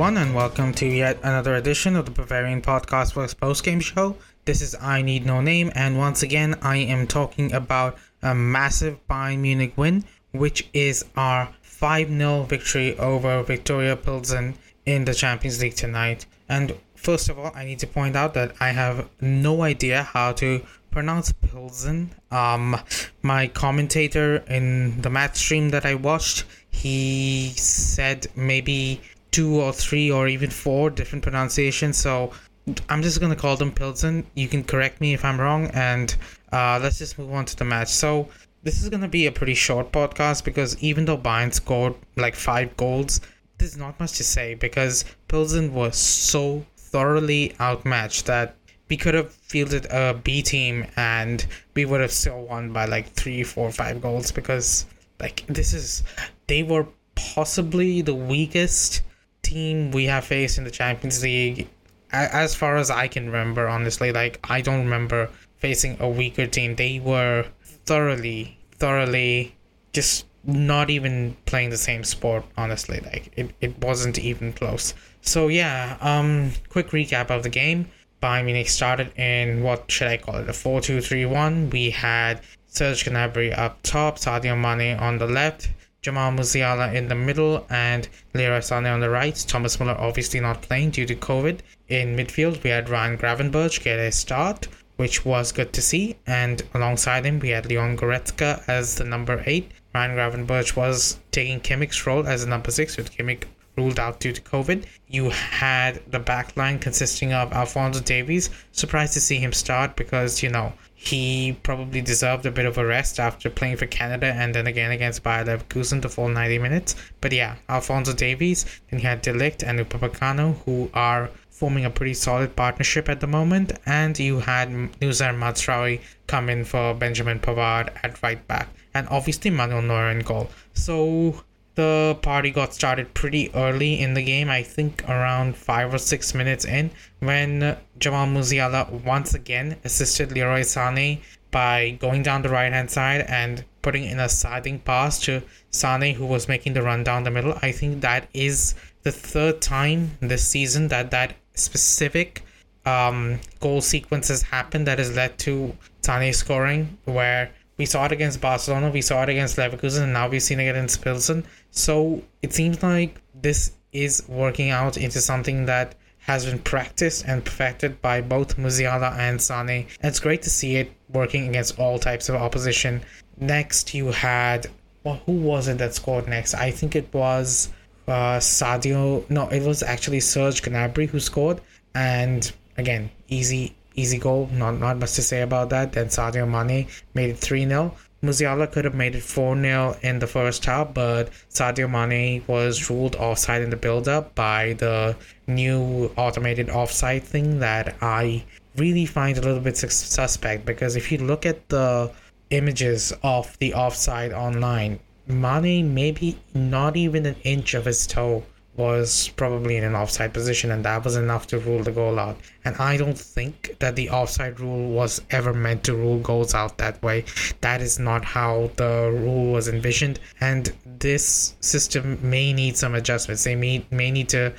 everyone, and welcome to yet another edition of the Bavarian Podcast Plus Post Game Show. This is I Need No Name, and once again, I am talking about a massive Bayern Munich win, which is our 5 0 victory over Viktoria Pilsen in the Champions League tonight. And first of all, I need to point out that I have no idea how to pronounce Pilsen. Um, my commentator in the match stream that I watched, he said maybe two or three or even four different pronunciations. So I'm just gonna call them Pilsen. You can correct me if I'm wrong, and uh, let's just move on to the match. So this is gonna be a pretty short podcast because even though Bayern scored like five goals, there's not much to say because Pilsen was so thoroughly outmatched that we could have fielded a B team and we would have still won by like three, four, five goals because like this is they were possibly the weakest team we have faced in the Champions League as far as I can remember honestly like I don't remember facing a weaker team. They were thoroughly thoroughly just not even playing the same sport honestly like it, it wasn't even close. So yeah um quick recap of the game. Bayern Munich started in what should I call it a 4-2-3-1 we had Serge Gnabry up top Sadio Mane on the left Jamal Musiala in the middle and Leroy Sané on the right. Thomas Muller obviously not playing due to COVID. In midfield, we had Ryan Gravenberch get a start, which was good to see. And alongside him, we had Leon Goretzka as the number 8. Ryan Gravenberch was taking Kimmich's role as the number 6 with Kimmich ruled out due to COVID. You had the back line consisting of Alphonso Davies. Surprised to see him start because, you know, he probably deserved a bit of a rest after playing for Canada and then again against Bayer Leverkusen the full 90 minutes. But yeah, Alphonso Davies, then he had De Ligt and Upamecano who are forming a pretty solid partnership at the moment. And you had Noussair Mazraoui come in for Benjamin Pavard at right back. And obviously Manuel Neuer in goal. So the party got started pretty early in the game, I think around five or six minutes in, when Jamal Musiala once again assisted Leroy Sané by going down the right hand side and putting in a siding pass to Sané, who was making the run down the middle. I think that is the third time this season that that specific um, goal sequence has happened that has led to Sané scoring, where we saw it against Barcelona, we saw it against Leverkusen, and now we've seen it against Pilsen. So it seems like this is working out into something that has been practiced and perfected by both Musiala and Sané. And it's great to see it working against all types of opposition. Next, you had well, who was it that scored next? I think it was uh, Sadio. No, it was actually Serge Gnabry who scored. And again, easy easy goal. Not not much to say about that. Then Sadio Mane made it 3 0. Musiala could have made it 4 0 in the first half, but Sadio Mane was ruled offside in the build up by the new automated offside thing that I really find a little bit suspect because if you look at the images of the offside online, Mane maybe not even an inch of his toe was probably in an offside position, and that was enough to rule the goal out. And I don't think that the offside rule was ever meant to rule goals out that way. That is not how the rule was envisioned, and this system may need some adjustments. They may may need to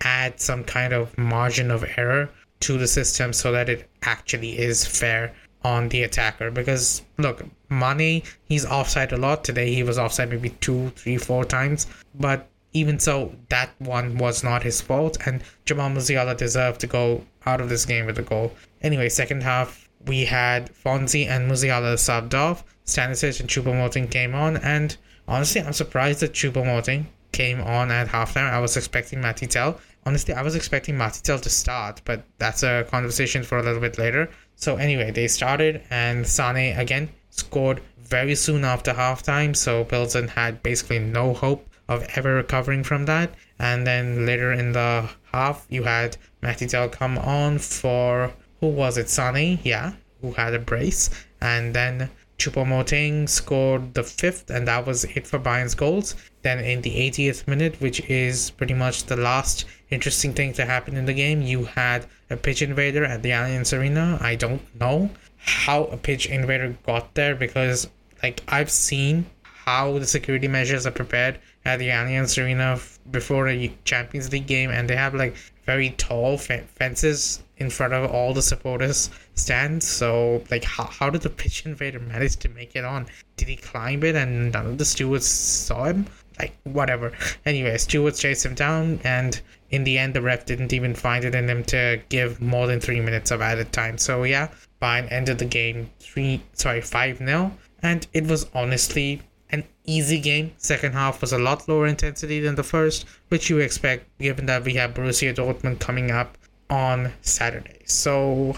add some kind of margin of error to the system so that it actually is fair on the attacker because look Mane he's offside a lot today he was offside maybe two three four times but even so, that one was not his fault, and Jamal Musiala deserved to go out of this game with a goal. Anyway, second half, we had Fonzie and Musiala subbed off. Stanisic and Choupo-Moting came on, and honestly, I'm surprised that Choupo-Moting came on at halftime. I was expecting Mathys Tel. Honestly, I was expecting Mathys Tel to start, but that's a conversation for a little bit later. So anyway, they started, and Sane again scored very soon after halftime. So Pilsen had basically no hope of ever recovering from that. And then later in the half, you had Mathys Tel come on for who was it? Sunny, yeah, who had a brace, and then Choupo-Moting scored the fifth, and that was it for Bayern's goals. Then in the 80th minute, which is pretty much the last interesting thing to happen in the game, you had a pitch invader at the Allianz Arena. I don't know how a pitch invader got there because, like, I've seen how the security measures are prepared at the Allianz Arena before a Champions League game, and they have like very tall fences in front of all the supporters stands. So like, how, how did the pitch invader manage to make it on? Did he climb it and none of the stewards saw him? Like whatever. Anyway, stewards chased him down, and in the end, the ref didn't even find it in him to give more than three minutes of added time. So yeah, Bayern ended the game three, sorry, five 0 and it was honestly easy game. Second half was a lot lower intensity than the first, which you expect given that we have Borussia Dortmund coming up on Saturday. So,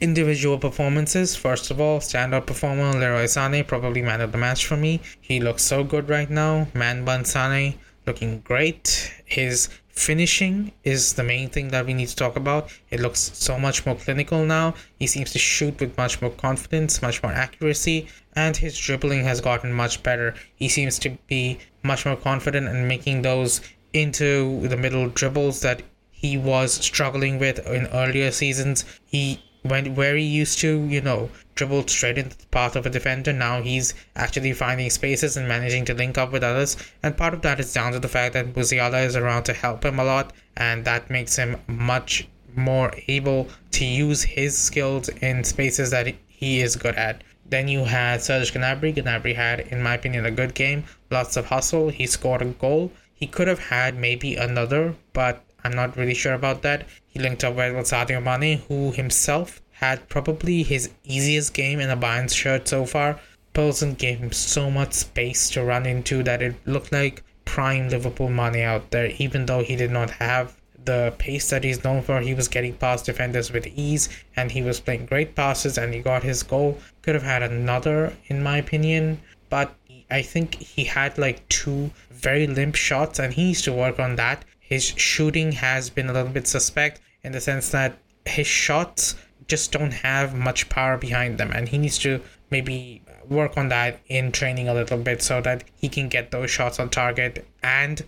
individual performances. First of all, standout performer Leroy Sané, probably man of the match for me. He looks so good right now. Man Bun Sané looking great. His finishing is the main thing that we need to talk about. It looks so much more clinical now. He seems to shoot with much more confidence, much more accuracy, and his dribbling has gotten much better. He seems to be much more confident in making those into the middle dribbles that he was struggling with in earlier seasons. He went where he used to, you know, dribble straight into the path of a defender. Now he's actually finding spaces and managing to link up with others. And part of that is down to the fact that Musiala is around to help him a lot, and that makes him much more able to use his skills in spaces that he is good at. Then you had Serge Gnabry. Gnabry had, in my opinion, a good game. Lots of hustle. He scored a goal. He could have had maybe another, but I'm not really sure about that. He linked up with Sadio Mane, who himself had probably his easiest game in a Bayern shirt so far. Pilsen gave him so much space to run into that it looked like prime Liverpool Mane out there, even though he did not have the pace that he's known for. He was getting past defenders with ease and he was playing great passes and he got his goal. Could have had another, in my opinion, but I think he had like two very limp shots and he needs to work on that. His shooting has been a little bit suspect in the sense that his shots just don't have much power behind them and he needs to maybe work on that in training a little bit so that he can get those shots on target and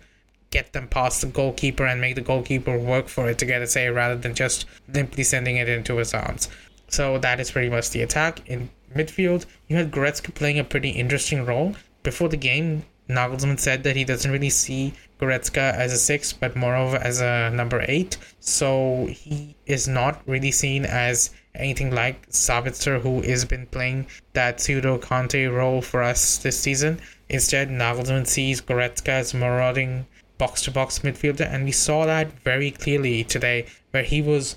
get them past the goalkeeper and make the goalkeeper work for it to get a save rather than just simply sending it into his arms. So that is pretty much the attack. In midfield, you had Goretzka playing a pretty interesting role. Before the game, Nagelsmann said that he doesn't really see Goretzka as a six, but moreover as a number eight. So he is not really seen as anything like Sabitzer, who has been playing that pseudo Conte role for us this season. Instead, Nagelsmann sees Goretzka as marauding box to box midfielder, and we saw that very clearly today, where he was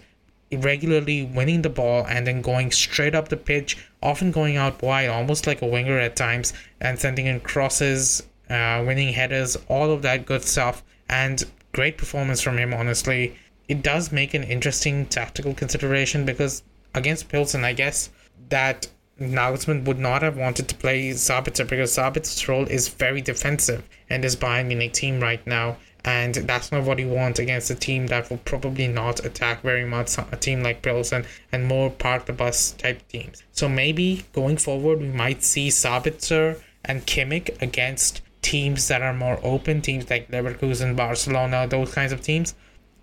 regularly winning the ball and then going straight up the pitch, often going out wide, almost like a winger at times, and sending in crosses, uh, winning headers, all of that good stuff. And great performance from him, honestly. It does make an interesting tactical consideration because against Pilsen, I guess that Nagelsmann would not have wanted to play Sabitzer because Sabitzer's role is very defensive and is Bayern Munich team right now. And that's not what he wants against a team that will probably not attack very much, a team like Pilsen and more park the bus type teams. So maybe going forward, we might see Sabitzer and Kimmich against teams that are more open, teams like Leverkusen, Barcelona, those kinds of teams.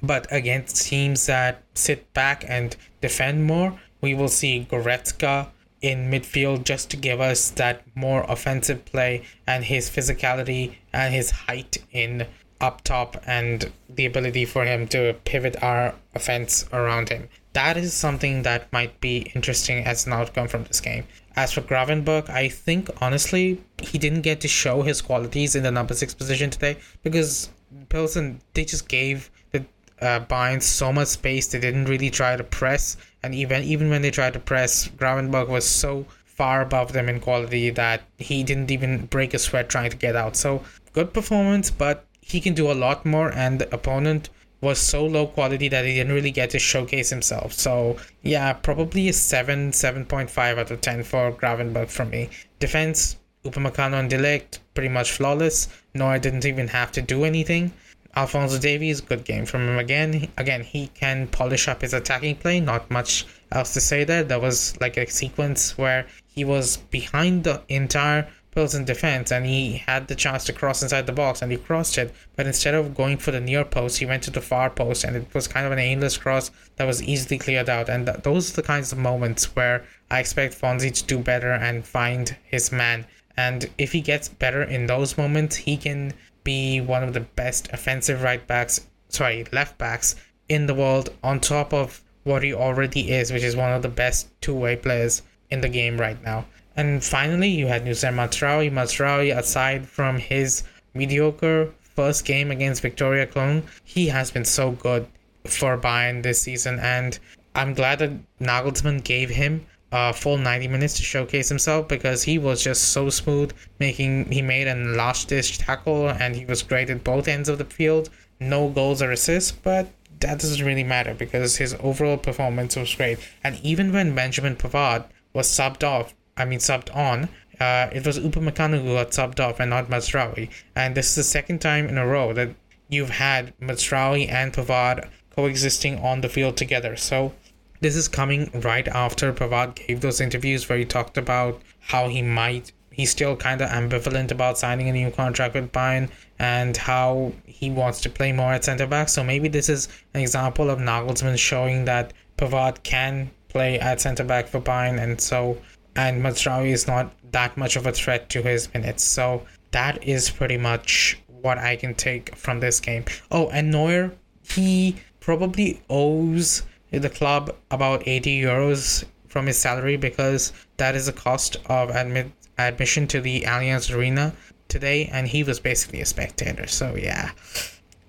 But against teams that sit back and defend more, we will see Goretzka, in midfield just to give us that more offensive play and his physicality and his height in up top and the ability for him to pivot our offense around him. That is something that might be interesting as an outcome from this game. As for Gravenberch, I think honestly he didn't get to show his qualities in the number six position today because Pilsen they just gave the uh, Bayern so much space they didn't really try to press and even even when they tried to press, Gravenberch was so far above them in quality that he didn't even break a sweat trying to get out. So good performance, but he can do a lot more, and the opponent was so low quality that he didn't really get to showcase himself. So yeah, probably a seven, seven point five out of ten for Gravenberch for me. Defense, Upamecano and de Ligt, pretty much flawless. Neuer didn't even have to do anything. Alphonso Davies, good game from him again. Again, he can polish up his attacking play. Not much else to say there. There was like a sequence where he was behind the entire Pilsen defense and he had the chance to cross inside the box and he crossed it. But instead of going for the near post, he went to the far post and it was kind of an aimless cross that was easily cleared out. And th- those are the kinds of moments where I expect Fonzie to do better and find his man And if he gets better in those moments, he can be one of the best offensive right backs, sorry, left backs in the world, on top of what he already is, which is one of the best two way players in the game right now. And finally, you had Noussair Mazraoui. Mazraoui, aside from his mediocre first game against Victoria Cologne, he has been so good for Bayern this season. And I'm glad that Nagelsmann gave him a full 90 minutes to showcase himself because he was just so smooth making he made a last ditch tackle and he was great at both ends of the field no goals or assists but that doesn't really matter because his overall performance was great. And even when Benjamin Pavard was subbed off, I mean subbed on, uh, it was Upamecano who got subbed off and not Mazraoui. And this is the second time in a row that you've had Mazraoui and Pavard coexisting on the field together. So this is coming right after Pavard gave those interviews where he talked about how he might he's still kind of ambivalent about signing a new contract with Bayern and how he wants to play more at centre back. So maybe this is an example of Nagelsmann showing that Pavard can play at centre back for Bayern, and so and Mazraoui is not that much of a threat to his minutes. So that is pretty much what I can take from this game. Oh, and Neuer, he probably owes the club about 80 euros from his salary because that is the cost of admit admission to the Allianz Arena today, and he was basically a spectator. So yeah,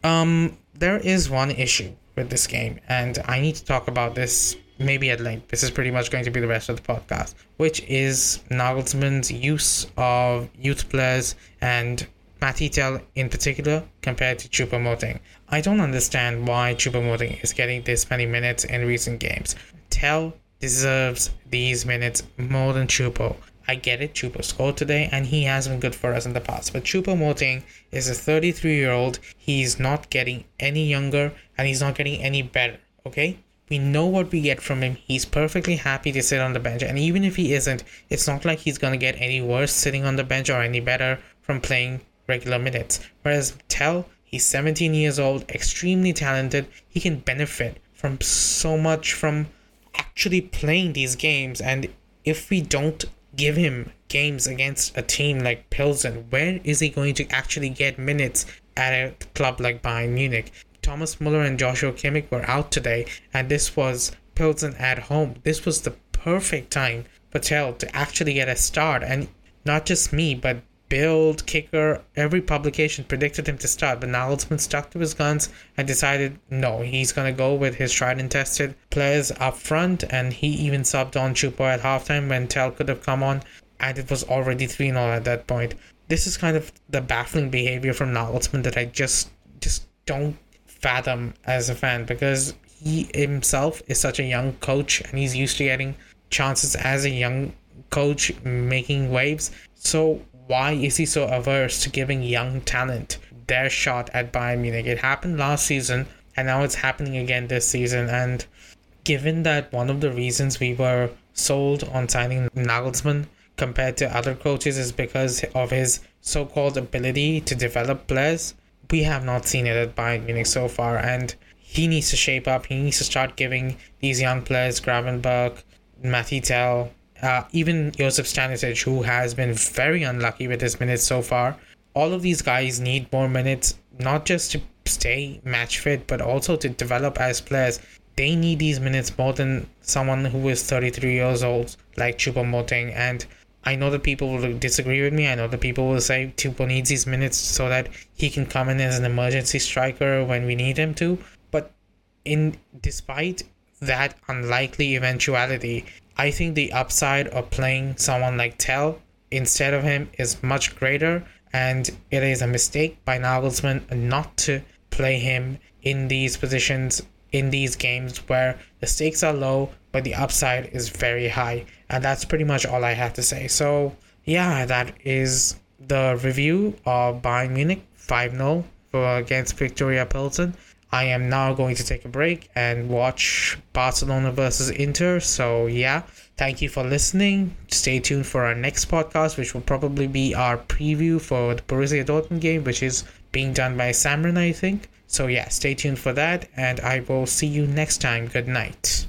um, there is one issue with this game, and I need to talk about this maybe at length. This is pretty much going to be the rest of the podcast, which is Nagelsmann's use of youth players and Mathys Tel in particular compared to Choupo-Moting. I don't understand why Choupo-Moting is getting this many minutes in recent games. Tel deserves these minutes more than Choupo. I get it, Choupo scored today and he has been good for us in the past. But Choupo-Moting is a 33 year old. He's not getting any younger and he's not getting any better, okay? We know what we get from him. He's perfectly happy to sit on the bench. And even if he isn't, it's not like he's going to get any worse sitting on the bench or any better from playing regular minutes. Whereas Tel, he's 17 years old, extremely talented. He can benefit from so much from actually playing these games. And if we don't give him games against a team like Pilsen, where is he going to actually get minutes at a club like Bayern Munich? Thomas Muller and Joshua Kimmich were out today, and this was Pilsen at home. This was the perfect time for Tel to actually get a start, and not just me, but Bild, Kicker, every publication predicted him to start, but Nagelsmann stuck to his guns and decided no, he's going to go with his tried and tested players up front, and he even subbed on Choupo at halftime when Tel could have come on, and it was already 3 0 at that point. This is kind of the baffling behavior from Nagelsmann that I just just don't fathom as a fan because he himself is such a young coach and he's used to getting chances as a young coach making waves. So why is he so averse to giving young talent their shot at Bayern Munich? It happened last season, and now it's happening again this season. And given that one of the reasons we were sold on signing Nagelsmann compared to other coaches is because of his so-called ability to develop players, we have not seen it at Bayern Munich so far, and he needs to shape up. He needs to start giving these young players, Gravenberch, Mathys Tel, uh, even Josip Stanisic, who has been very unlucky with his minutes so far. All of these guys need more minutes, not just to stay match fit, but also to develop as players. They need these minutes more than someone who is 33 years old, like Choupo-Moting. And I know that people will disagree with me. I know that people will say Choupo needs these minutes so that he can come in as an emergency striker when we need him to. But in despite that unlikely eventuality, I think the upside of playing someone like Tel instead of him is much greater, and it is a mistake by Nagelsmann not to play him in these positions in these games where the stakes are low but the upside is very high. And that's pretty much all I have to say. So, yeah, that is the review of Bayern Munich 5 0 against Viktoria Pilsen. I am now going to take a break and watch Barcelona versus Inter. So, yeah, thank you for listening. Stay tuned for our next podcast, which will probably be our preview for the Borussia Dortmund game, which is being done by Samron, I think. So, yeah, stay tuned for that, and I will see you next time. Good night.